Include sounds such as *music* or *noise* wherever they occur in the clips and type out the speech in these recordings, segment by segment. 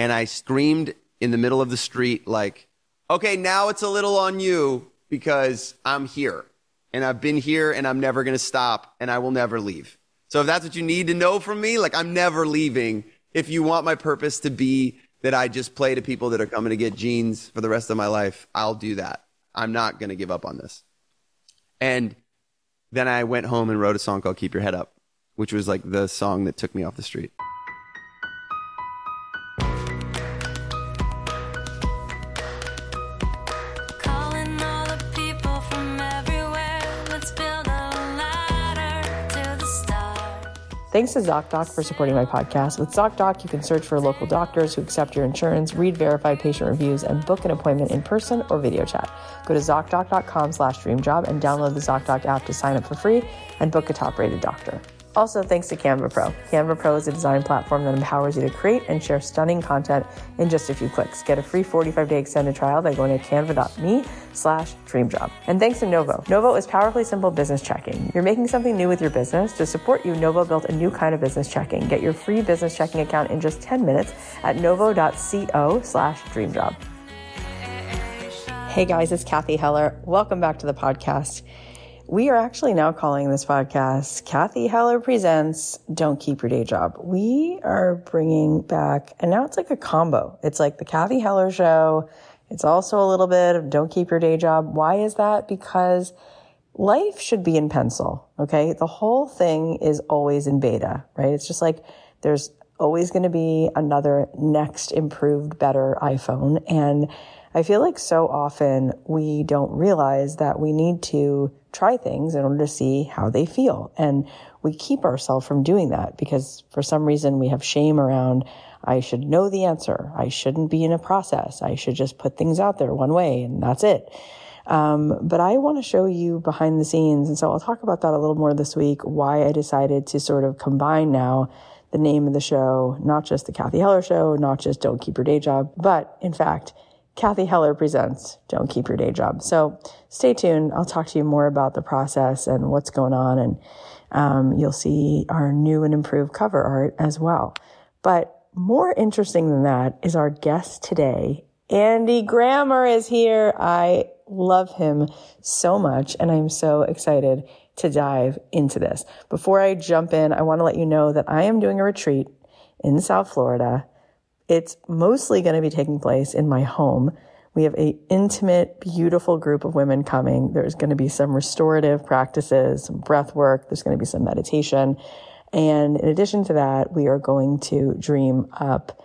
and I screamed in the middle of the street, like, okay, now it's a little on you because I'm here and I've been here and I'm never going to stop and I will never leave. So if that's what you need to know from me, like I'm never leaving. If you want my purpose to be that I just play to people that are coming to get jeans for the rest of my life, I'll do that. I'm not going to give up on this. And then I went home and wrote a song called Keep Your Head Up, which was like the song that took me off the street. Thanks to ZocDoc for supporting my podcast. With ZocDoc, you can search for local doctors who accept your insurance, read verified patient reviews, and book an appointment in person or video chat. Go to ZocDoc.com slash dreamjob and download the ZocDoc app to sign up for free and book a top-rated doctor. Also, thanks to Canva Pro. Canva Pro is a design platform that empowers you to create and share stunning content in just a few clicks. Get a free 45-day extended trial by going to canva.me slash dreamjob. And thanks to Novo. Novo is powerfully simple business checking. You're making something new with your business. To support you, Novo built a new kind of business checking. Get your free business checking account in just 10 minutes at novo.co slash dreamjob. Hey guys, it's Cathy Heller. Welcome back to the podcast. We are actually now calling this podcast Cathy Heller Presents Don't Keep Your Day Job. We are bringing back, and now it's like a combo. It's like the Cathy Heller Show. It's also a little bit of Don't Keep Your Day Job. Why is that? Because life should be in pencil. Okay. The whole thing is always in beta, right? It's just like there's always going to be another next improved, better iPhone. And I feel like so often we don't realize that we need to try things in order to see how they feel. And we keep ourselves from doing that because for some reason we have shame around, I should know the answer. I shouldn't be in a process. I should just put things out there one way and that's it. Um, but I want to show you behind the scenes. And so I'll talk about that a little more this week, why I decided to sort of combine now the name of the show, not just the Cathy Heller show, not just Don't Keep Your Day Job, but in fact, Cathy Heller presents Don't Keep Your Day Job. So stay tuned. I'll talk to you more about the process and what's going on. And um, you'll see our new and improved cover art as well. But more interesting than that is our guest today. Andy Grammer is here. I love him so much and I'm so excited to dive into this. Before I jump in, I want to let you know that I am doing a retreat in South Florida it's mostly going to be taking place in my home. We have a intimate, beautiful group of women coming. There's going to be some restorative practices, some breath work. There's going to be some meditation. And in addition to that, we are going to dream up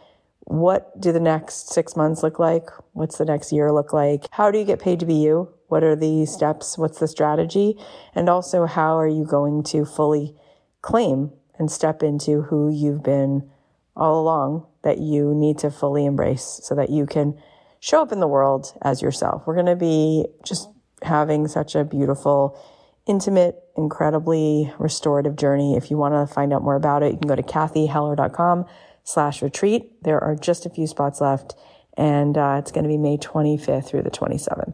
what do the next six months look like? What's the next year look like? How do you get paid to be you? What are the steps? What's the strategy? And also, how are you going to fully claim and step into who you've been all along that you need to fully embrace so that you can show up in the world as yourself. We're going to be just having such a beautiful, intimate, incredibly restorative journey. If you want to find out more about it, you can go to cathyheller.com slash retreat. There are just a few spots left and uh, it's going to be May 25th through the 27th.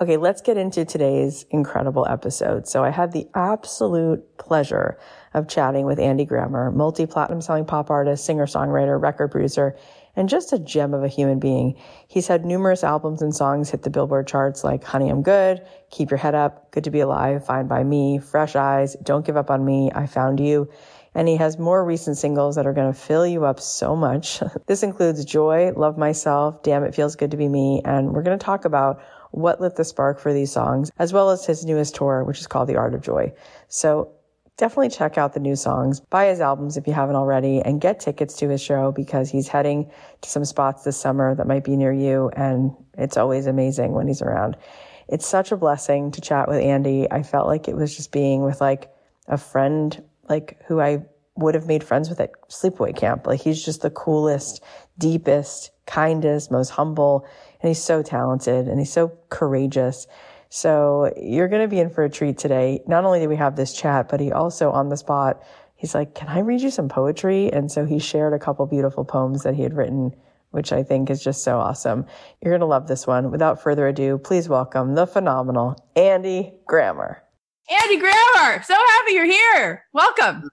Okay, let's get into today's incredible episode. So I had the absolute pleasure of chatting with Andy Grammer, multi-platinum selling pop artist, singer-songwriter, record producer, and just a gem of a human being. He's had numerous albums and songs hit the Billboard charts like Honey, I'm Good, Keep Your Head Up, Good to Be Alive, Fine by Me, Fresh Eyes, Don't Give Up on Me, I Found You. And he has more recent singles that are going to fill you up so much. *laughs* this includes Joy, Love Myself, Damn It Feels Good to Be Me. And we're going to talk about what lit the spark for these songs, as well as his newest tour, which is called The Art of Joy. So definitely check out the new songs, buy his albums if you haven't already, and get tickets to his show because he's heading to some spots this summer that might be near you. And it's always amazing when he's around. It's such a blessing to chat with Andy. I felt like it was just being with like a friend, like who I would have made friends with at sleepaway camp. Like he's just the coolest, deepest, kindest, most humble and he's so talented and he's so courageous. So you're going to be in for a treat today. Not only did we have this chat, but he also on the spot, he's like, can I read you some poetry? And so he shared a couple beautiful poems that he had written, which I think is just so awesome. You're going to love this one. Without further ado, please welcome the phenomenal Andy Grammer. Andy Grammer, so happy you're here. Welcome.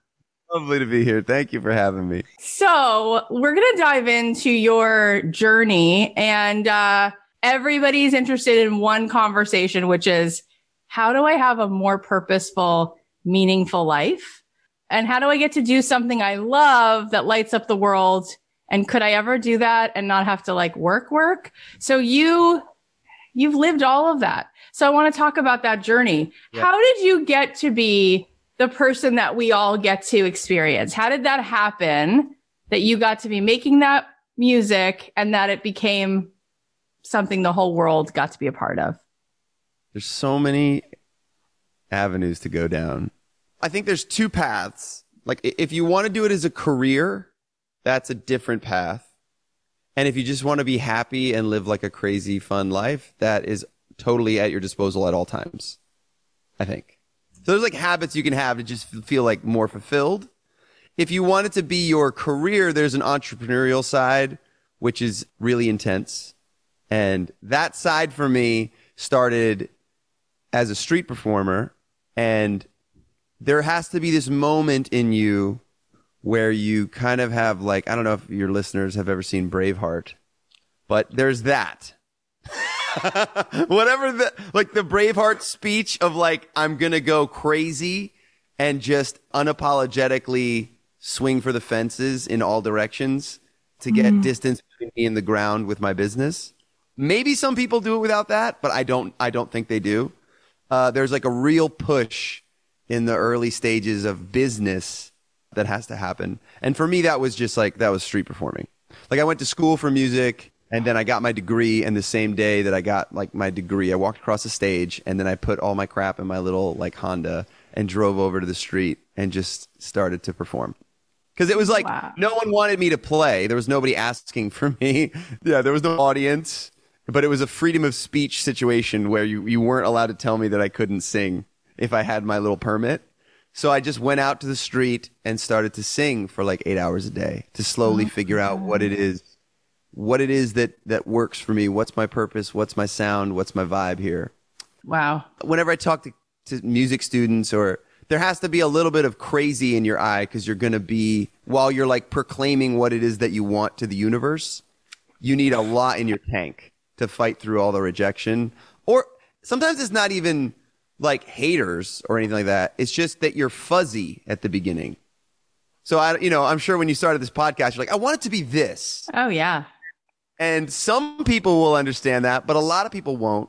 Lovely to be here. Thank you for having me. So we're going to dive into your journey and uh, everybody's interested in one conversation, which is how do I have a more purposeful, meaningful life? And how do I get to do something I love that lights up the world? And could I ever do that and not have to like work, work? So you, you've lived all of that. So I want to talk about that journey. Yeah. How did you get to be the person that we all get to experience? How did that happen that you got to be making that music and that it became something the whole world got to be a part of? There's so many avenues to go down. I think there's two paths. Like if you want to do it as a career, that's a different path. And if you just want to be happy and live like a crazy fun life, that is totally at your disposal at all times. I think. So there's like habits you can have to just feel like more fulfilled. If you want it to be your career, there's an entrepreneurial side, which is really intense. And that side for me started as a street performer and there has to be this moment in you where you kind of have like I don't know if your listeners have ever seen Braveheart, but there's that. *laughs* Whatever the like the Braveheart speech of like I'm going to go crazy and just unapologetically swing for the fences in all directions to get mm-hmm. distance between me and the ground with my business. Maybe some people do it without that, but I don't I don't think they do. Uh, there's like a real push in the early stages of business that has to happen. And for me, that was just like, that was street performing. Like I went to school for music and then I got my degree. And the same day that I got like my degree, I walked across the stage and then I put all my crap in my little like Honda and drove over to the street and just started to perform. Cause it was like, Wow. no one wanted me to play. There was nobody asking for me. *laughs* yeah. There was no audience, but it was a freedom of speech situation where you, you weren't allowed to tell me that I couldn't sing if I had my little permit. So I just went out to the street and started to sing for like eight hours a day to slowly oh, figure out what it is, what it is that, that works for me. What's my purpose? What's my sound? What's my vibe here? Wow. Whenever I talk to, to music students or there has to be a little bit of crazy in your eye because you're going to be, while you're like proclaiming what it is that you want to the universe, you need a lot in your tank to fight through all the rejection. Or sometimes it's not even like haters or anything like that. It's just that you're fuzzy at the beginning. So I, you know, I'm sure when you started this podcast, you're like, I want it to be this. Oh, yeah. And some people will understand that, but a lot of people won't.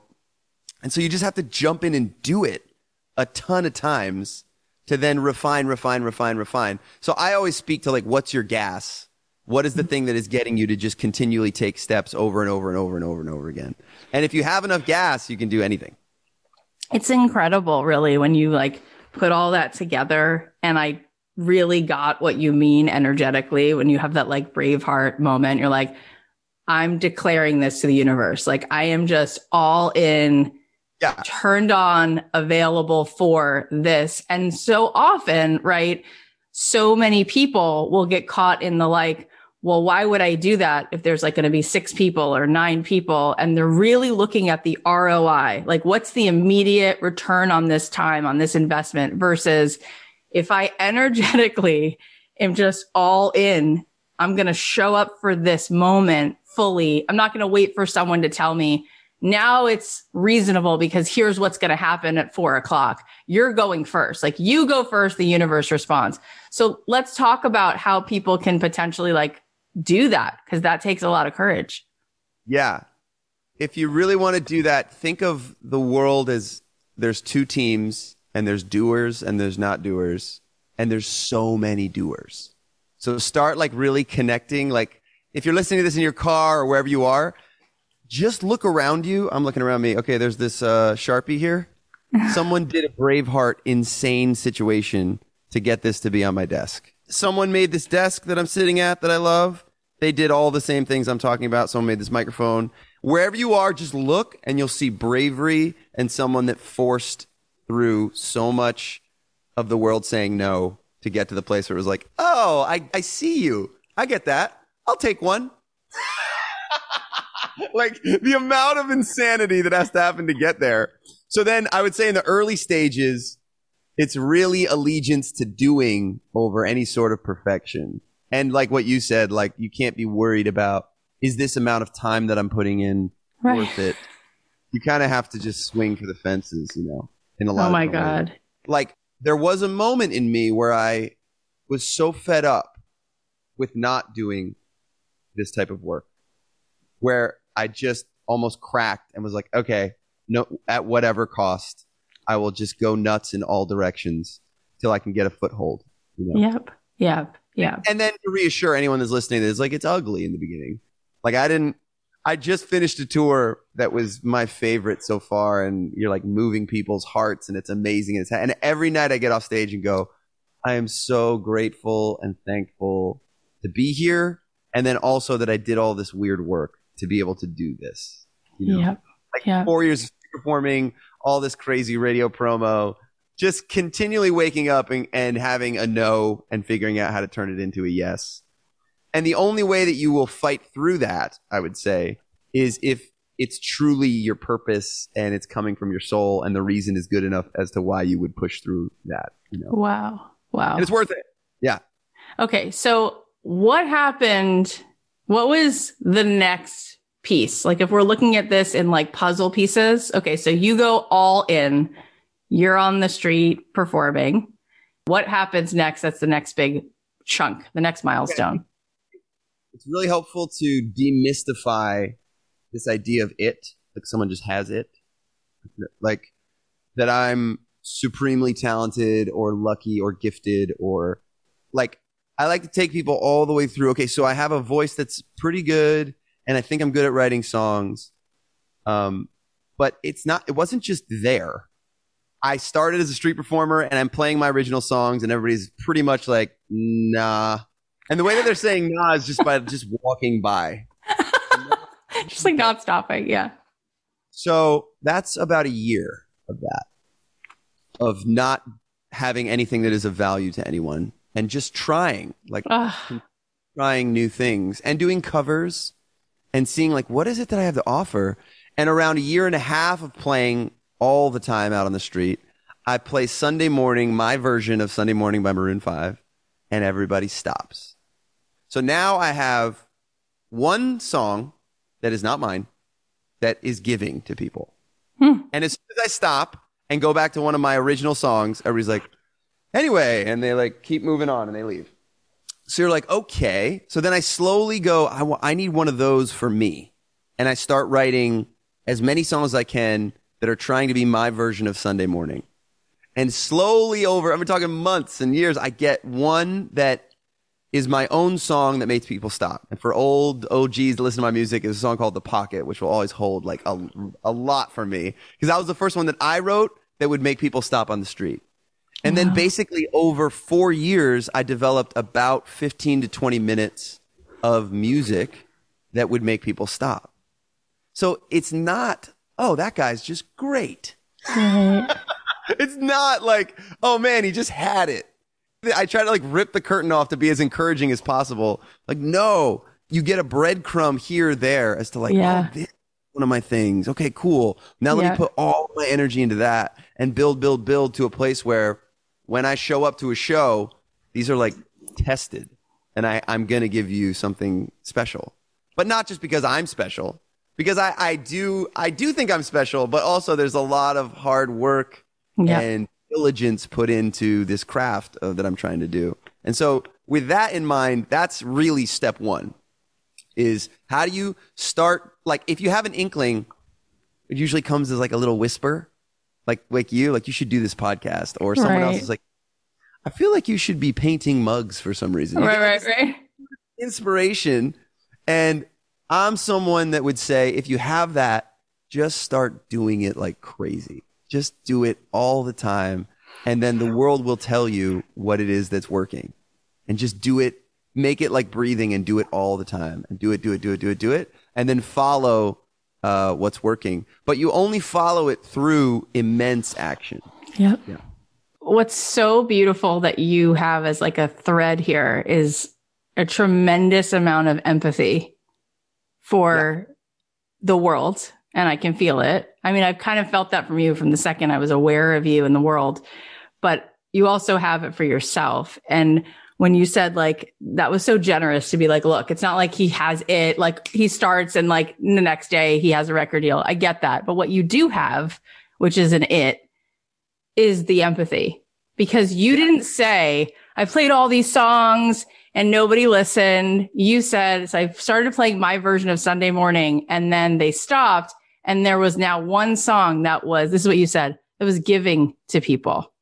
And so you just have to jump in and do it a ton of times to then refine, refine, refine, refine. So I always speak to like, what's your gas? What is the thing that is getting you to just continually take steps over and over and over and over and over again? And if you have enough gas, you can do anything. It's incredible, really, when you like put all that together. And I really got what you mean energetically when you have that like Braveheart moment. You're like, I'm declaring this to the universe. Like, I am just all in, Yeah. turned on, available for this. And so often, right? So many people will get caught in the like, well, why would I do that if there's like going to be six people or nine people? And they're really looking at the ROI. Like, what's the immediate return on this time, on this investment versus if I energetically am just all in, I'm going to show up for this moment fully. I'm not going to wait for someone to tell me now it's reasonable because here's what's going to happen at four o'clock. You're going first. Like you go first, the universe responds. So let's talk about how people can potentially like do that because that takes a lot of courage. Yeah. If you really want to do that, think of the world as there's two teams and there's doers and there's not doers and there's so many doers. So start like really connecting. Like if you're listening to this in your car or wherever you are, just look around you. I'm looking around me. Okay, there's this uh, Sharpie here. *laughs* Someone did a Braveheart insane situation to get this to be on my desk. Someone made this desk that I'm sitting at that I love. They did all the same things I'm talking about. Someone made this microphone. Wherever you are, just look and you'll see bravery and someone that forced through so much of the world saying no to get to the place where it was like, oh, I, I see you. I get that. I'll take one. *laughs* like the amount of insanity that has to happen to get there. So then I would say in the early stages, it's really allegiance to doing over any sort of perfection. And like what you said, like you can't be worried about is this amount of time that I'm putting in Right. worth it? You kind of have to just swing for the fences, you know. In a oh lot. Oh of my ways. God. Like there was a moment in me where I was so fed up with not doing this type of work, where I just almost cracked and was like, okay, no, at whatever cost, I will just go nuts in all directions till I can get a foothold. You know? Yep. Yep. Yep. And then to reassure anyone that's listening, it's like it's ugly in the beginning. Like I didn't. I just finished a tour that was my favorite so far, and you're like moving people's hearts, and it's amazing. And, it's, and every night I get off stage and go, I am so grateful and thankful to be here, and then also that I did all this weird work to be able to do this. You know? Yep. like Yeah. four years of performing all this crazy radio promo, just continually waking up and, and having a no and figuring out how to turn it into a yes. And the only way that you will fight through that, I would say, is if it's truly your purpose and it's coming from your soul and the reason is good enough as to why you would push through that. You know? Wow. Wow. And it's worth it. Yeah. Okay, so what happened? What was the next piece? Like, if we're looking at this in like puzzle pieces, okay, so you go all in, you're on the street performing. What happens next? That's the next big chunk, the next milestone. it's really helpful to demystify this idea of it, like someone just has it, like that I'm supremely talented or lucky or gifted or like I like to take people all the way through. Okay, so I have a voice that's pretty good, and I think I'm good at writing songs. Um, but it's not. It wasn't just there. I started as a street performer, and I'm playing my original songs, and everybody's pretty much like, "Nah." And the way that they're saying "nah" is just by just walking by. *laughs* Just like not stopping. Yeah. So that's about a year of that, of not having anything that is of value to anyone and just trying, like Ugh. trying new things and doing covers and seeing like, what is it that I have to offer? And around a year and a half of playing all the time out on the street, I play Sunday morning, my version of Sunday morning by Maroon 5, and everybody stops. So now I have one song that is not mine that is giving to people. Hmm. And as soon as I stop and go back to one of my original songs, everybody's like, anyway, and they like keep moving on and they leave. So you're like, okay. So then I slowly go, I need one of those for me. And I start writing as many songs as I can that are trying to be my version of Sunday morning. And slowly over, I'm talking months and years, I get one that is my own song that makes people stop. And for old OGs to listen to my music, is a song called The Pocket, which will always hold like a, a lot for me. Because that was the first one that I wrote that would make people stop on the street. And then basically over four years, I developed about 15 to 20 minutes of music that would make people stop. So it's not, oh, that guy's just great. *laughs* it's not like, oh man, he just had it. I try to like rip the curtain off to be as encouraging as possible. Like, no, you get a breadcrumb here there as to like, oh, Yeah. oh, this is one of my things. Okay, cool. Now let Yeah. me put all my energy into that and build, build, build to a place where when I show up to a show, these are like tested and I, I'm going to give you something special, but not just because I'm special, because I, I do, I do think I'm special, but also there's a lot of hard work Yeah. and diligence put into this craft uh, that I'm trying to do. And so with that in mind, that's really step one is how do you start? Like if you have an inkling, it usually comes as like a little whisper, like, like you, like you should do this podcast or someone else is like, I feel like you should be painting mugs for some reason. You Right, right, right. inspiration. And I'm someone that would say, if you have that, just start doing it like crazy. Just do it all the time. And then the world will tell you what it is that's working. And just do it, make it like breathing and do it all the time. And do it, do it, do it, do it, do it. And then follow uh, what's working. But you only follow it through immense action. Yep. Yeah. What's so beautiful that you have as like a thread here is a tremendous amount of empathy for the world. And I can feel it. I mean, I've kind of felt that from you from the second I was aware of you in the world. but you also have it for yourself. And when you said like that was so generous to be like, look, it's not like he has it, like he starts and like the next day he has a record deal. I get that. But what you do have, which is an it, is the empathy because you didn't say, I played all these songs and nobody listened. You said, so I started playing my version of Sunday morning and then they stopped. And there was now one song that was, this is what you said, it was giving to people.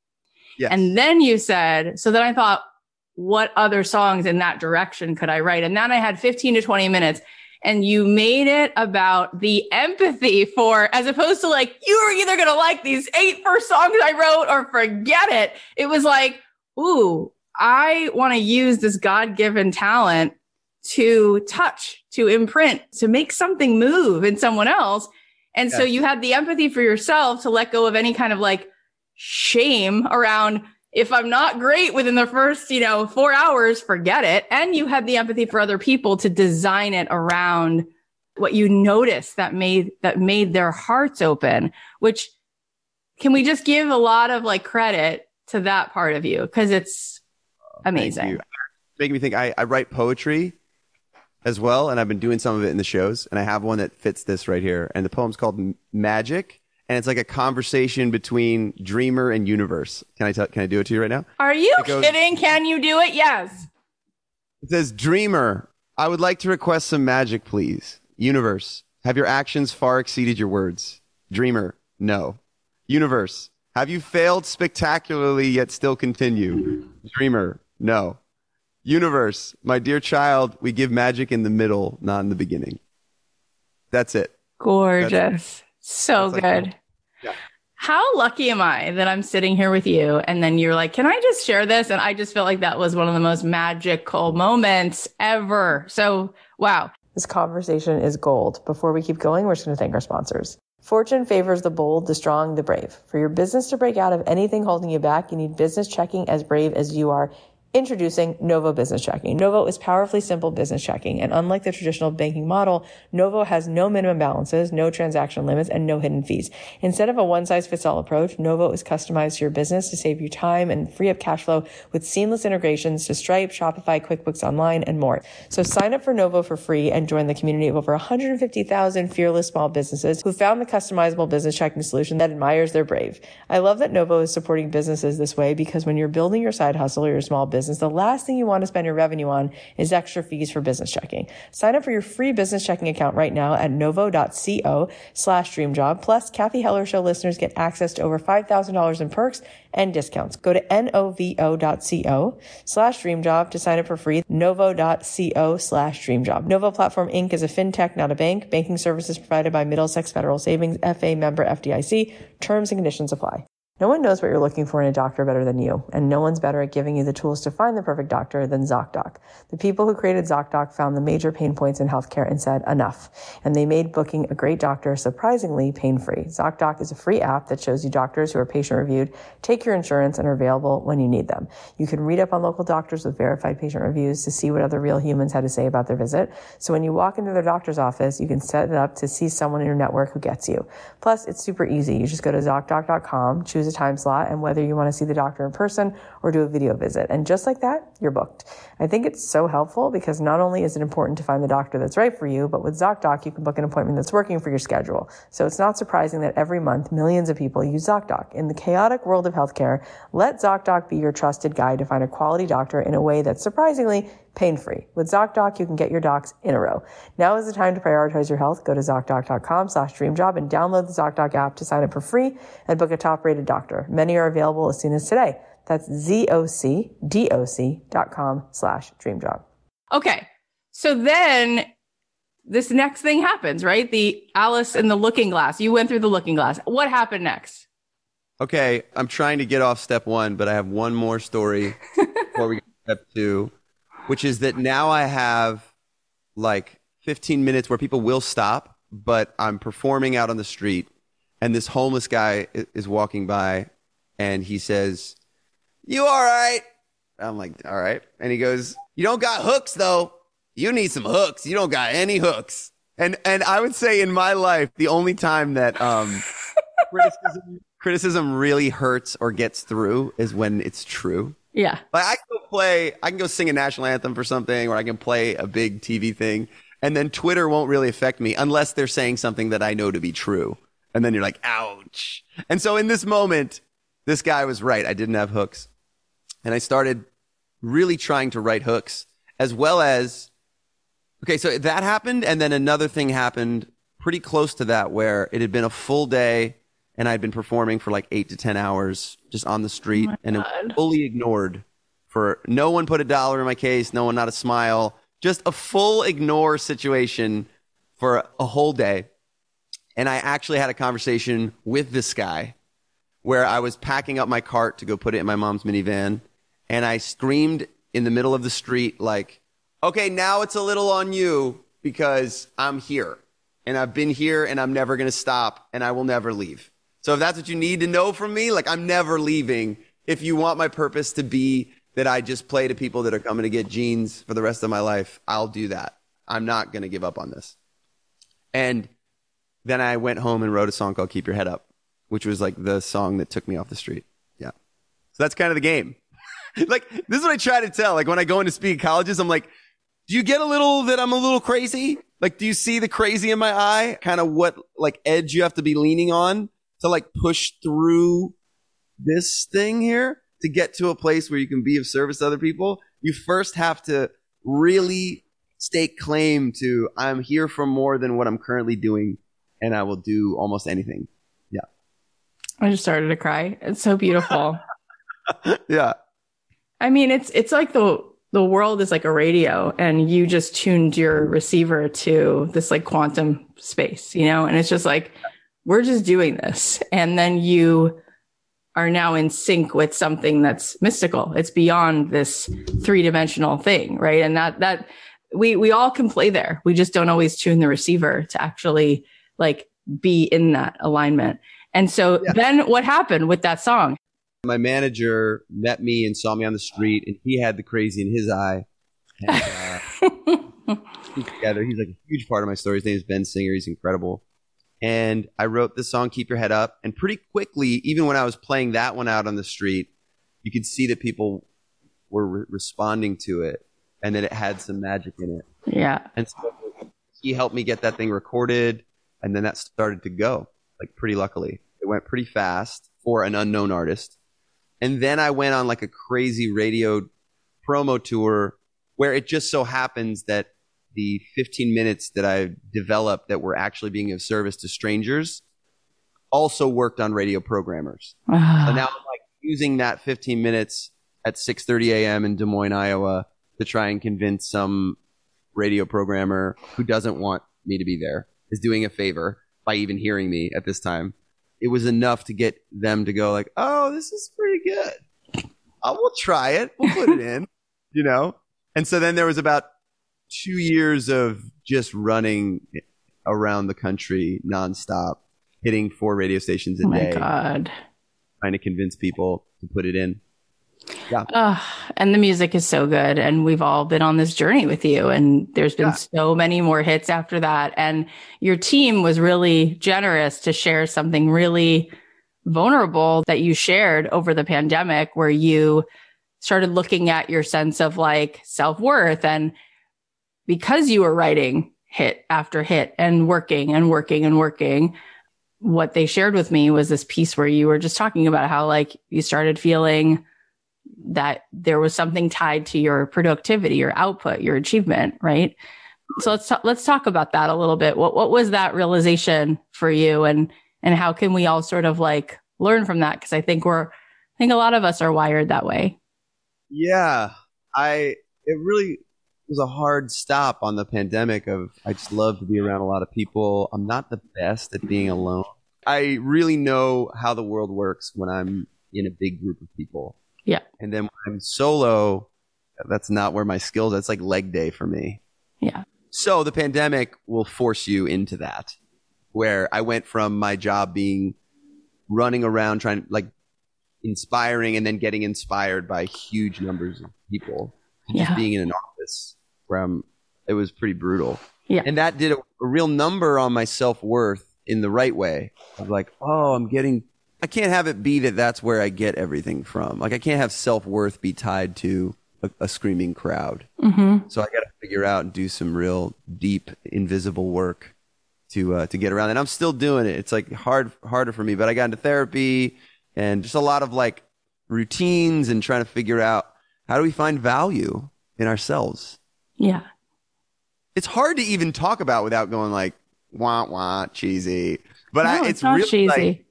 Yes. And then you said, so then I thought, what other songs in that direction could I write? And then I had 15 to 20 minutes and you made it about the empathy for, as opposed to like, you are either going to like these eight first songs I wrote or forget it. It was like, ooh, I want to use this God given talent to touch, to imprint, to make something move in someone else. And so you had the empathy for yourself to let go of any kind of like shame around if I'm not great within the first, you know, four hours, forget it. And you had the empathy for other people to design it around what you noticed that made, that made their hearts open, which can we just give a lot of like credit to that part of you? Cause it's oh, amazing. Making me think I, I write poetry as well, and I've been doing some of it in the shows, and I have one that fits this right here. And the poem's called Magic, and it's like a conversation between dreamer and universe. Can I tell, can I do it to you right now? Are you goes- kidding? Can you do it? Yes. It says, Dreamer, I would like to request some magic, please. Universe, have your actions far exceeded your words? Dreamer, no. Universe, have you failed spectacularly yet still continue? Dreamer, no. Universe, my dear child, we give magic in the middle, not in the beginning. That's it. Gorgeous. So that's like- good. Yeah. How lucky am I that I'm sitting here with you and then you're like, can I just share this? And I just felt like that was one of the most magical moments ever. So, wow. This conversation is gold. Before we keep going, we're just going to thank our sponsors. Fortune favors the bold, the strong, the brave. For your business to break out of anything holding you back, you need business checking as brave as you are. Introducing Novo Business Checking. Novo is powerfully simple business checking, and unlike the traditional banking model, Novo has no minimum balances, no transaction limits, and no hidden fees. Instead of a one size fits all approach, Novo is customized to your business to save you time and free up cash flow with seamless integrations to Stripe, Shopify, QuickBooks Online, and more. So sign up for Novo for free and join the community of over 150,000 fearless small businesses who found the customizable business checking solution that admires their brave. I love that Novo is supporting businesses this way because when you're building your side hustle or your small business, the last thing you want to spend your revenue on is extra fees for business checking. Sign up for your free business checking account right now at novo.co slash dreamjob. Plus, Cathy Heller Show listeners get access to over $5,000 in perks and discounts. Go to novo.co slash dreamjob to sign up for free. Novo.co slash dreamjob. Novo Platform Inc. is a fintech, not a bank. Banking services provided by Middlesex Federal Savings, FA member FDIC. Terms and conditions apply. No one knows what you're looking for in a doctor better than you, and no one's better at giving you the tools to find the perfect doctor than ZocDoc. The people who created ZocDoc found the major pain points in healthcare and said enough, and they made booking a great doctor surprisingly pain-free. ZocDoc is a free app that shows you doctors who are patient-reviewed, take your insurance, and are available when you need them. You can read up on local doctors with verified patient reviews to see what other real humans had to say about their visit. So when you walk into their doctor's office, you can set it up to see someone in your network who gets you. Plus, it's super easy. You just go to ZocDoc.com, choose a time slot, and whether you want to see the doctor in person or do a video visit. And just like that, you're booked. I think it's so helpful because not only is it important to find the doctor that's right for you, but with ZocDoc, you can book an appointment that's working for your schedule. So it's not surprising that every month, millions of people use ZocDoc. In the chaotic world of healthcare, let ZocDoc be your trusted guide to find a quality doctor in a way that's surprisingly pain-free. With ZocDoc, you can get your docs in a row. Now is the time to prioritize your health. Go to ZocDoc.com slash dreamjob and download the ZocDoc app to sign up for free and book a top-rated doctor. Many are available as soon as today. That's Z-O-C-D-O-C dot com slash dreamjob. Okay. So then this next thing happens, right? The Alice in the looking glass. You went through the looking glass. What happened next? Okay, I'm trying to get off step one, but I have one more story *laughs* before we get to step two, which is that now I have like 15 minutes where people will stop, but I'm performing out on the street, and this homeless guy is walking by, and he says, "You all right?" I'm like, "All right," and he goes, "You don't got hooks though. You need some hooks. You don't got any hooks." And and I would say in my life, the only time that um *laughs* criticism criticism really hurts or gets through is when it's true. Yeah. Like I can go play, I can go sing a national anthem for something, or I can play a big TV thing, and then Twitter won't really affect me unless they're saying something that I know to be true. And then you're like, ouch. And so in this moment, this guy was right. I didn't have hooks. And I started really trying to write hooks as well as, okay, so that happened. And then another thing happened pretty close to that where it had been a full day and I'd been performing for like eight to 10 hours just on the street oh and it was fully ignored for no one put a dollar in my case, no one, not a smile, just a full ignore situation for a whole day. And I actually had a conversation with this guy where I was packing up my cart to go put it in my mom's minivan. And I screamed in the middle of the street, like, okay, now it's a little on you because I'm here and I've been here and I'm never going to stop and I will never leave. So if that's what you need to know from me, like I'm never leaving. If you want my purpose to be that I just play to people that are coming to get jeans for the rest of my life, I'll do that. I'm not going to give up on this. And then I went home and wrote a song called Keep Your Head Up, which was like the song that took me off the street. Yeah. So that's kind of the game. *laughs* like, this is what I try to tell. Like, when I go into speak colleges, I'm like, do you get a little that I'm a little crazy? Like, do you see the crazy in my eye? Kind of what, like, edge you have to be leaning on to, like, push through this thing here to get to a place where you can be of service to other people? You first have to really stake claim to, I'm here for more than what I'm currently doing, and I will do almost anything. Yeah. I just started to cry. It's so beautiful. *laughs* Yeah. I mean, it's it's like the the world is like a radio and you just tuned your receiver to this like quantum space, you know? And it's just like we're just doing this. And then you are now in sync with something that's mystical. It's beyond this three-dimensional thing, right? And that that we we all can play there. We just don't always tune the receiver to actually like be in that alignment. And so Yeah. then what happened with that song? My manager met me and saw me on the street, and he had the crazy in his eye. And, uh, *laughs* together. He's like a huge part of my story. His name is Ben Singer. He's incredible. And I wrote this song, Keep Your Head Up. And pretty quickly, even when I was playing that one out on the street, you could see that people were re- responding to it and that it had some magic in it. Yeah. And so he helped me get that thing recorded. And then that started to go, like pretty luckily. It went pretty fast for an unknown artist. And then I went on like a crazy radio promo tour where it just so happens that the 15 minutes that I developed that were actually being of service to strangers also worked on radio programmers. Ah. So now I'm like using that 15 minutes at 6:30 a.m. in Des Moines, Iowa, to try and convince some radio programmer who doesn't want me to be there is doing a favor by even hearing me at this time. It was enough to get them to go like, "Oh, this is pretty good. I will try it. We'll put it in." *laughs* You know. And so then there was about two years of just running around the country nonstop, hitting four radio stations a oh my day God. trying to convince people to put it in. Yeah. Ugh, and the music is so good. And we've all been on this journey with you. And there's been Yeah. so many more hits after that. And your team was really generous to share something really vulnerable that you shared over the pandemic, where you started looking at your sense of like self worth. And because you were writing hit after hit and working and working and working, what they shared with me was this piece where you were just talking about how like you started feeling that there was something tied to your productivity, your output, your achievement, right? So let's talk, let's talk about that a little bit. What what was that realization for you, and and how can we all sort of like learn from that? Because I think we're, I think a lot of us are wired that way. Yeah, I it really was a hard stop on the pandemic of I just love to be around a lot of people. I'm not the best at being alone. I really know how the world works when I'm in a big group of people. Yeah. And then when I'm solo, that's not where my skills. That's like leg day for me. Yeah. So the pandemic will force you into that, where I went from my job being running around trying like inspiring and then getting inspired by huge numbers of people to just Yeah. being in an office where I'm, it was pretty brutal. Yeah. And that did a, a real number on my self worth in the right way of like, oh, I'm getting I can't have it be that that's where I get everything from. Like I can't have self worth be tied to a, a screaming crowd. Mm-hmm. So I got to figure out and do some real deep, invisible work to uh, to get around. And I'm still doing it. It's like hard harder for me, but I got into therapy and just a lot of like routines and trying to figure out how do we find value in ourselves. Yeah. It's hard to even talk about without going like wah wah cheesy. But No, I, it's it's, not really cheesy. like,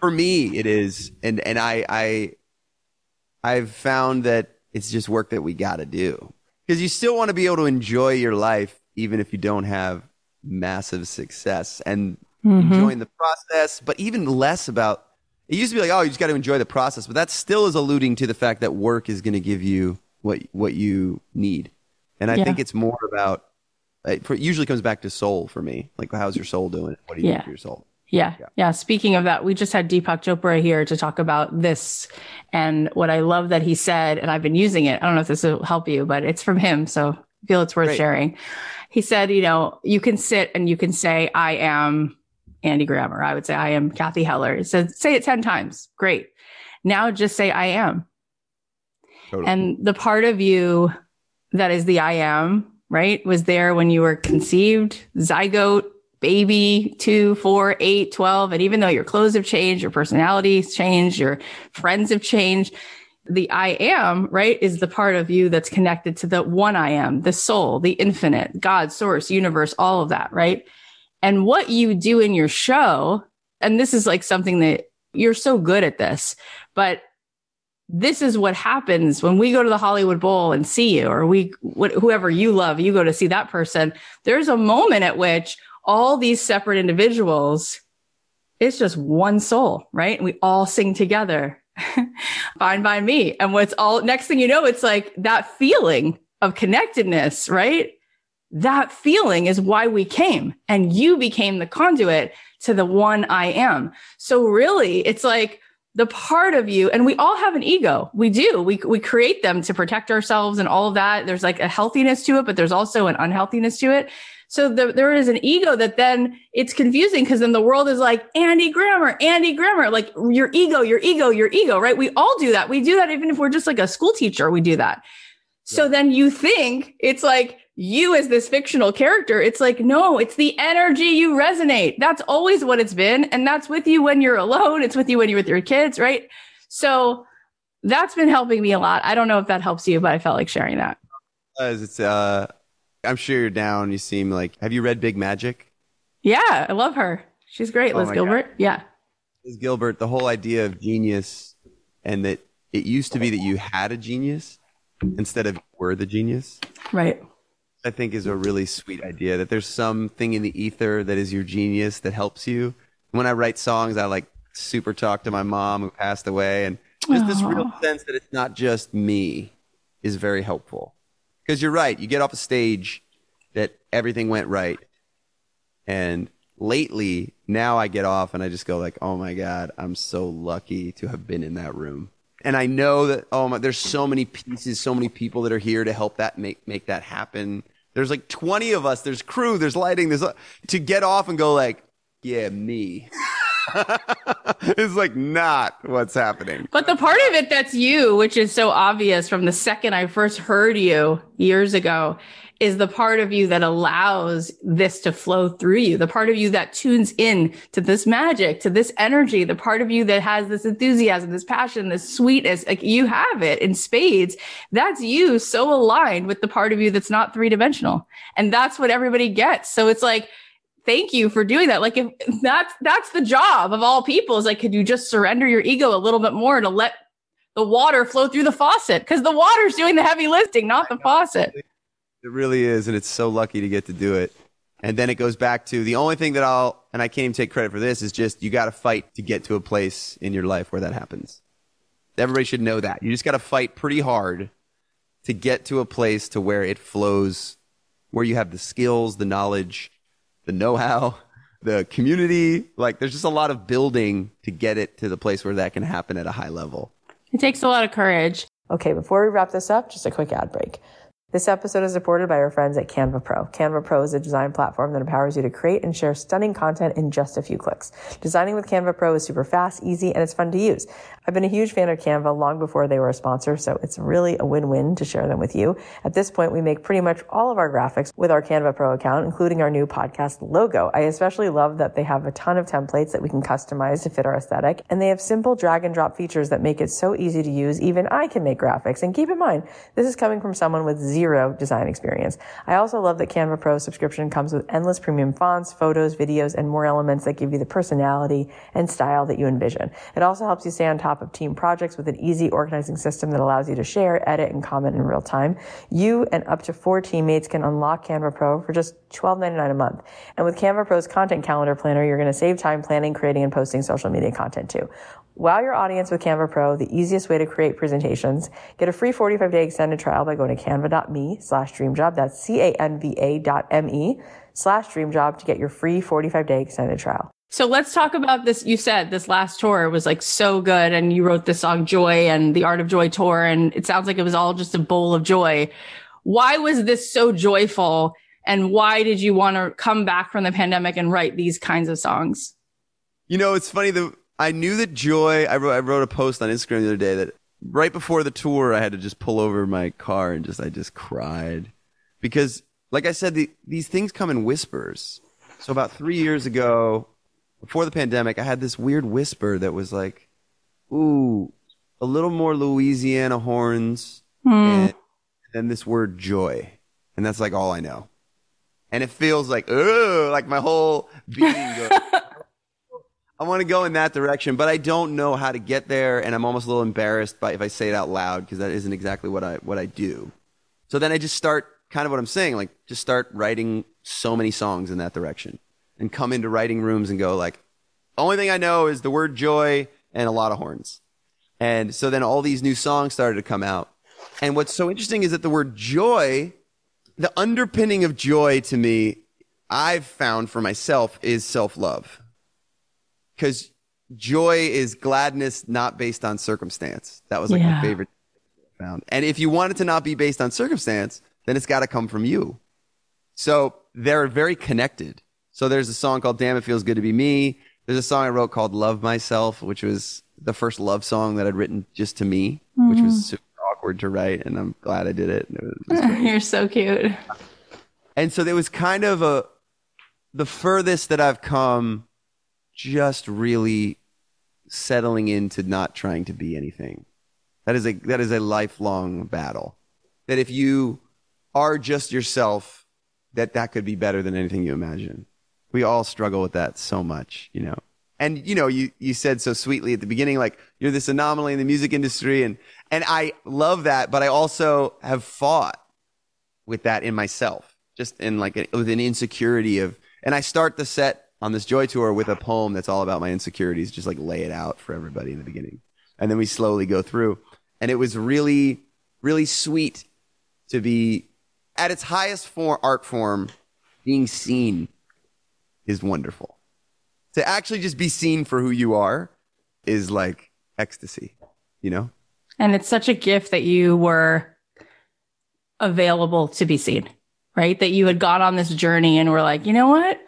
for me it is, and and I I I've found that it's just work that we got to do because you still want to be able to enjoy your life even if you don't have massive success and Mm-hmm. enjoying the process, but even less about. It used to be like, oh, you just got to enjoy the process, but that still is alluding to the fact that work is going to give you what what you need, and I Yeah. think it's more about. It usually comes back to soul for me. Like, how's your soul doing? What do you Yeah. do for your soul? Yeah, yeah. Speaking of that, we just had Deepak Chopra here to talk about this. And what I love that he said, and I've been using it. I don't know if this will help you, but it's from him. So I feel it's worth Great. sharing. He said, you know, you can sit and you can say, I am Andy Grammer. I would say, I am Cathy Heller. He said, say it 10 times. Great. Now just say, I am. Totally. And the part of you that is the I am, right, was there when you were conceived, zygote, baby, two, four, eight, 12. And even though your clothes have changed, your personality's changed, your friends have changed, the I am, right, is the part of you that's connected to the one I am, the soul, the infinite, God, source, universe, all of that, right? And what you do in your show, and this is like something that you're so good at this, but this is what happens when we go to the Hollywood Bowl and see you, or we, wh- whoever you love, you go to see that person. There's a moment at which all these separate individuals, it's just one soul, right? We all sing together. *laughs* Fine by me. And what's all next thing you know, it's like that feeling of connectedness, right? That feeling is why we came and you became the conduit to the one I am. So really it's like the part of you, and we all have an ego. We do. We, we create them to protect ourselves and all of that. There's like a healthiness to it, but there's also an unhealthiness to it. So the, there is an ego that then it's confusing because then the world is like Andy Grammer, Andy Grammer, like your ego, your ego, your ego, right? We all do that. We do that even if we're just like a school teacher, we do that. So then you think it's like you as this fictional character. It's like, no, it's the energy you resonate. That's always what it's been. And that's with you when you're alone. It's with you when you're with your kids, right? So that's been helping me a lot. I don't know if that helps you, but I felt like sharing that. It's, uh, I'm sure you're down. You seem like, have you read Big Magic? Yeah, I love her. She's great, Oh Liz Gilbert. Yeah. Liz Gilbert, the whole idea of genius and that it used to be that you had a genius instead of were the genius. Right. I think is a really sweet idea that there's something in the ether that is your genius that helps you. When I write songs, I like super talk to my mom who passed away and just this real sense that it's not just me is very helpful. Because you're right, you get off a stage that everything went right. And lately, now I get off and I just go like, "Oh my god, I'm so lucky to have been in that room." And I know that oh my, there's so many pieces, so many people that are here to help that make make that happen. There's like 20 of us. There's crew. There's lighting. There's uh, to get off and go like, "Yeah, me." *laughs* it's like not what's happening. But the part of it that's you, which is so obvious from the second I first heard you years ago, is the part of you that allows this to flow through you. The part of you that tunes in to this magic, to this energy, the part of you that has this enthusiasm, this passion, this sweetness. Like you have it in spades. That's you so aligned with the part of you that's not three dimensional. And that's what everybody gets. So it's like, thank you for doing that. Like if that's that's the job of all people is like, could you just surrender your ego a little bit more to let the water flow through the faucet? Because the water's doing the heavy lifting, not the faucet. It really is, and it's so lucky to get to do it. And then it goes back to the only thing that I'll, and I can't even take credit for this, is just you got to fight to get to a place in your life where that happens. Everybody should know that. You just got to fight pretty hard to get to a place to where it flows, where you have the skills, the knowledge, the know-how, the community. Like there's just a lot of building to get it to the place where that can happen at a high level. It takes a lot of courage. Okay, before we wrap this up, just a quick ad break. This episode is supported by our friends at Canva Pro. Canva Pro is a design platform that empowers you to create and share stunning content in just a few clicks. Designing with Canva Pro is super fast, easy, and it's fun to use. I've been a huge fan of Canva long before they were a sponsor, so it's really a win-win to share them with you. At this point, we make pretty much all of our graphics with our Canva Pro account, including our new podcast logo. I especially love that they have a ton of templates that we can customize to fit our aesthetic, and they have simple drag and drop features that make it so easy to use. Even I can make graphics. And keep in mind, this is coming from someone with zero design experience. I also love that Canva Pro subscription comes with endless premium fonts, photos, videos, and more elements that give you the personality and style that you envision. It also helps you stay on top of team projects with an easy organizing system that allows you to share, edit, and comment in real time. You and up to four teammates can unlock Canva Pro for just $12.99 a month. And with Canva Pro's content calendar planner, you're going to save time planning, creating, and posting social media content too. Wow your audience with Canva Pro, the easiest way to create presentations. Get a free 45 day extended trial by going to canva.me slash dreamjob. That's C-A-N-V-A dot M-E slash dreamjob to get your free 45 day extended trial. So let's talk about this. You said this last tour was like so good, and you wrote the song Joy and the Art of Joy tour, and it sounds like it was all just a bowl of joy. Why was this so joyful? And why did you want to come back from the pandemic and write these kinds of songs? You know, it's funny. The I knew that joy. I wrote, I wrote a post on Instagram the other day that right before the tour, I had to just pull over my car and just I just cried because, like I said, the, these things come in whispers. So about three years ago, before the pandemic, I had this weird whisper that was like, "Ooh, a little more Louisiana horns," hmm. and then this word joy, and that's like all I know. And it feels like, oh, like my whole being goes. *laughs* I want to go in that direction, but I don't know how to get there, and I'm almost a little embarrassed by if I say it out loud because that isn't exactly what I what I do. So then I just start kind of what I'm saying, like just start writing so many songs in that direction, and come into writing rooms and go like, only thing I know is the word joy and a lot of horns, and so then all these new songs started to come out, and what's so interesting is that the word joy, the underpinning of joy to me, I've found for myself is self love because joy is gladness not based on circumstance. That was like Yeah. my favorite I found. And if you want it to not be based on circumstance, then it's got to come from you. So they're very connected. So there's a song called Damn It Feels Good to Be Me. There's a song I wrote called Love Myself, which was the first love song that I'd written just to me, which was hmm. super awkward to write. And I'm glad I did it. It was- it was. *laughs* You're so cute. And so there was kind of a the furthest that I've come just really settling into not trying to be anything. That is a that is a lifelong battle. That if you are just yourself, that that could be better than anything you imagine. We all struggle with that so much, you know. And you know, you you said so sweetly at the beginning like you're this anomaly in the music industry and and I love that, but I also have fought with that in myself, just in like a, with an insecurity of, and I start the set on this joy tour with a poem that's all about my insecurities, just like lay it out for everybody in the beginning, and then we slowly go through, and it was really, really sweet to be at its highest form, art form, being seen is wonderful. To actually just be seen for who you are is like ecstasy, you know. And it's such a gift that you were available to be seen, right? That you had gone on this journey and were like, you know what?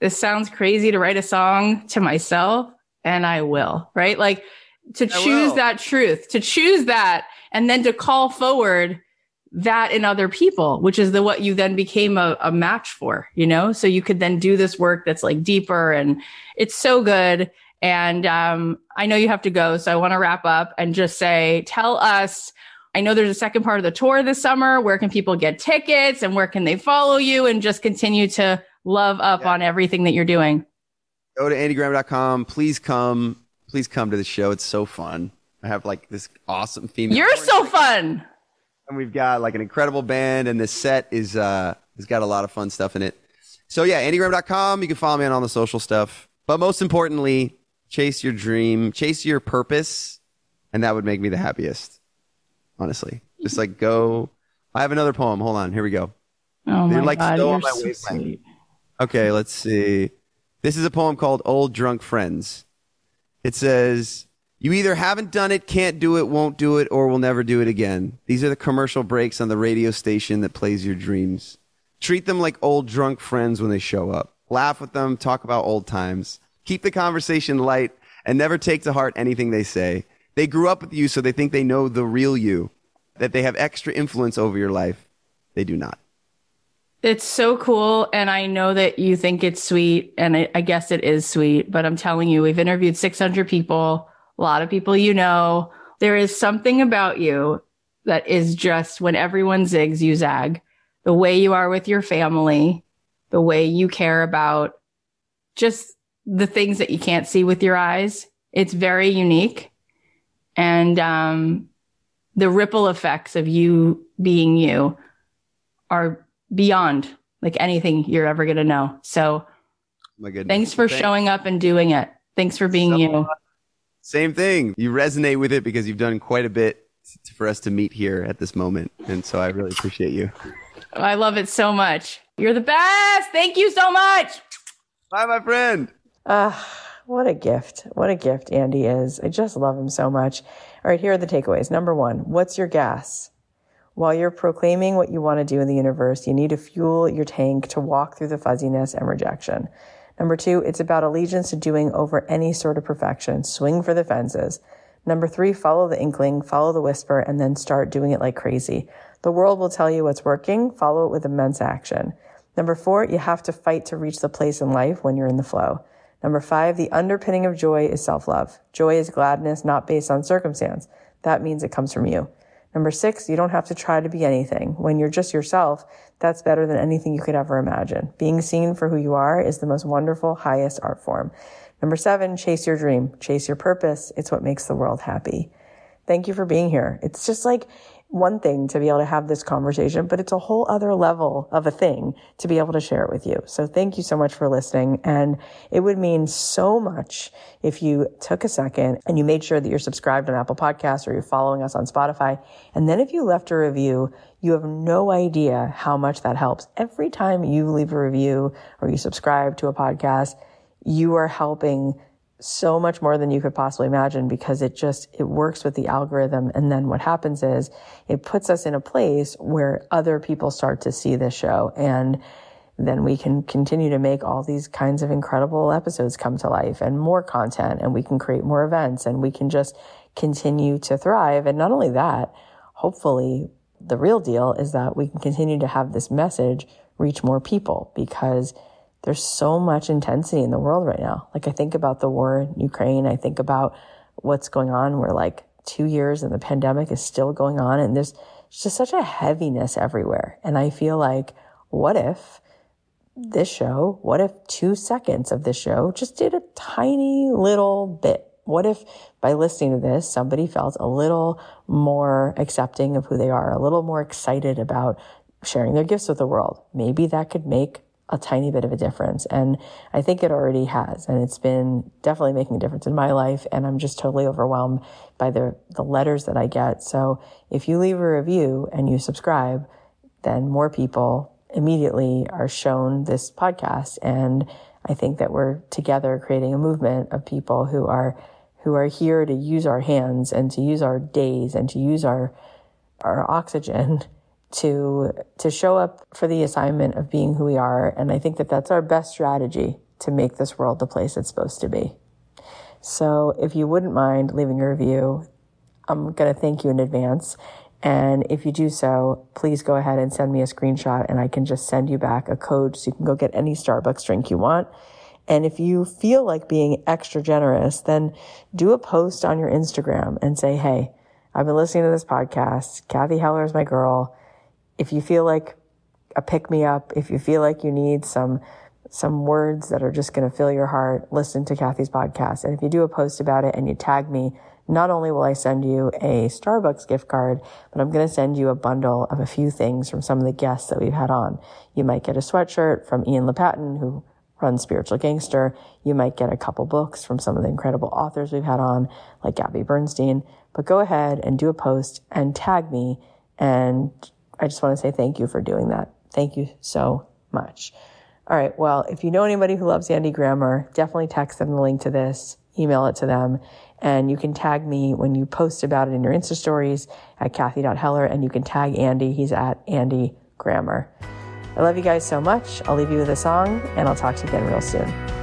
This sounds crazy to write a song to myself, and I will, right? Like to I choose will. that truth, to choose that, and then to call forward that in other people, which is the what you then became a, a match for, you know? So you could then do this work that's like deeper and it's so good. And um, I know you have to go, so I want to wrap up and just say, tell us. I know there's a second part of the tour this summer. Where can people get tickets and where can they follow you and just continue to love up Yeah. on everything that you're doing? go to andygrammer.com. Please come. Please come to the show. It's so fun. I have like this awesome female. You're so fun. and we've got like an incredible band, and this set is uh has got a lot of fun stuff in it. So yeah, andygrammer.com. You can follow me on all the social stuff, but most importantly, chase your dream, chase your purpose, and that would make me the happiest. Honestly, just like go. I have another poem. Hold on, here we go. Oh They're my like God, so you're on my so wavelength. Okay, let's see. This is a poem called Old Drunk Friends. It says, You either haven't done it, can't do it, won't do it, or will never do it again. These are the commercial breaks on the radio station that plays your dreams. Treat them like old drunk friends when they show up. Laugh with them, talk about old times. Keep the conversation light and never take to heart anything they say. They grew up with you, so they think they know the real you, that they have extra influence over your life. They do not. It's so cool. And I know that you think it's sweet. And I, I guess it is sweet, but I'm telling you, we've interviewed 600 people, a lot of people you know. There is something about you that is just when everyone zigs, you zag. The way you are with your family, the way you care about just the things that you can't see with your eyes. It's very unique. And um, the ripple effects of you being you are beyond like anything you're ever going to know. So My goodness. thanks for Thank- showing up and doing it. Thanks for being So you. Same thing. You resonate with it because you've done quite a bit for us to meet here at this moment. And so I really appreciate you. I love it so much. You're the best. Thank you so much. Bye, my friend. Ah, what a gift. What a gift Andy is. I just love him so much. All right, here are the takeaways. Number one, what's your gas? While you're proclaiming what you want to do in the universe, you need to fuel your tank to walk through the fuzziness and rejection. Number two, it's about allegiance to doing over any sort of perfection. Swing for the fences. Number three, follow the inkling, follow the whisper, and then start doing it like crazy. The world will tell you what's working. Follow it with immense action. Number four, you have to fight to reach the place in life when you're in the flow. Number five, the underpinning of joy is self-love. Joy is gladness not based on circumstance. That means it comes from you. Number six, you don't have to try to be anything. When you're just yourself, that's better than anything you could ever imagine. Being seen for who you are is the most wonderful, highest art form. Number seven, chase your dream, chase your purpose. It's what makes the world happy. Thank you for being here. It's just like one thing to be able to have this conversation, but it's a whole other level of a thing to be able to share it with you. So thank you so much for listening. And it would mean so much if you took a second and you made sure that you're subscribed on Apple Podcasts or you're following us on Spotify. And then if you left a review, you have no idea how much that helps. Every time you leave a review or you subscribe to a podcast, you are helping so much more than you could possibly imagine because it just it works with the algorithm. And then what happens is it puts us in a place where other people start to see this show. And then we can continue to make all these kinds of incredible episodes come to life and more content. And we can create more events and we can just continue to thrive. And not only that hopefully the real deal is that we can continue to have this message reach more people because there's so much intensity in the world right now. Like I think about the war in Ukraine. I think about what's going on. We're like two years and the pandemic is still going on and there's just such a heaviness everywhere. And I feel like, what if this show, what if two seconds of this show just did a tiny little bit? What if by listening to this, somebody felt a little more accepting of who they are, a little more excited about sharing their gifts with the world? Maybe that could make a tiny bit of a difference. And I think it already has. And it's been definitely making a difference in my life. And I'm just totally overwhelmed by the, the letters that I get. So if you leave a review and you subscribe, then more people immediately are shown this podcast. And I think that we're together creating a movement of people who are, who are here to use our hands and to use our days and to use our, our oxygen to to show up for the assignment of being who we are. And i think that that's our best strategy to make this world the place it's supposed to be. So if you wouldn't mind leaving a review i'm going to thank you in advance. And if you do so please go ahead and send me a screenshot and i can just send you back a code so you can go get any starbucks drink you want. And if you feel like being extra generous then do a post on your instagram and say hey i've been listening to this podcast. Cathy Heller is my girl if you feel like a pick me up, if you feel like you need some some words that are just going to fill your heart, listen to Cathy's podcast. And if you do a post about it and you tag me, not only will I send you a Starbucks gift card, but I'm going to send you a bundle of a few things from some of the guests that we've had on. You might get a sweatshirt from Ian LePatin, who runs Spiritual Gangster. You might get a couple books from some of the incredible authors we've had on, like Gabby Bernstein. But go ahead and do a post and tag me and I just want to say thank you for doing that. Thank you so much. All right. Well, if you know anybody who loves Andy Grammer, definitely text them the link to this, email it to them. And you can tag me when you post about it in your Insta stories at Cathy.Heller, and you can tag Andy. He's at Andy Grammer. I love you guys so much. I'll leave you with a song, and I'll talk to you again real soon.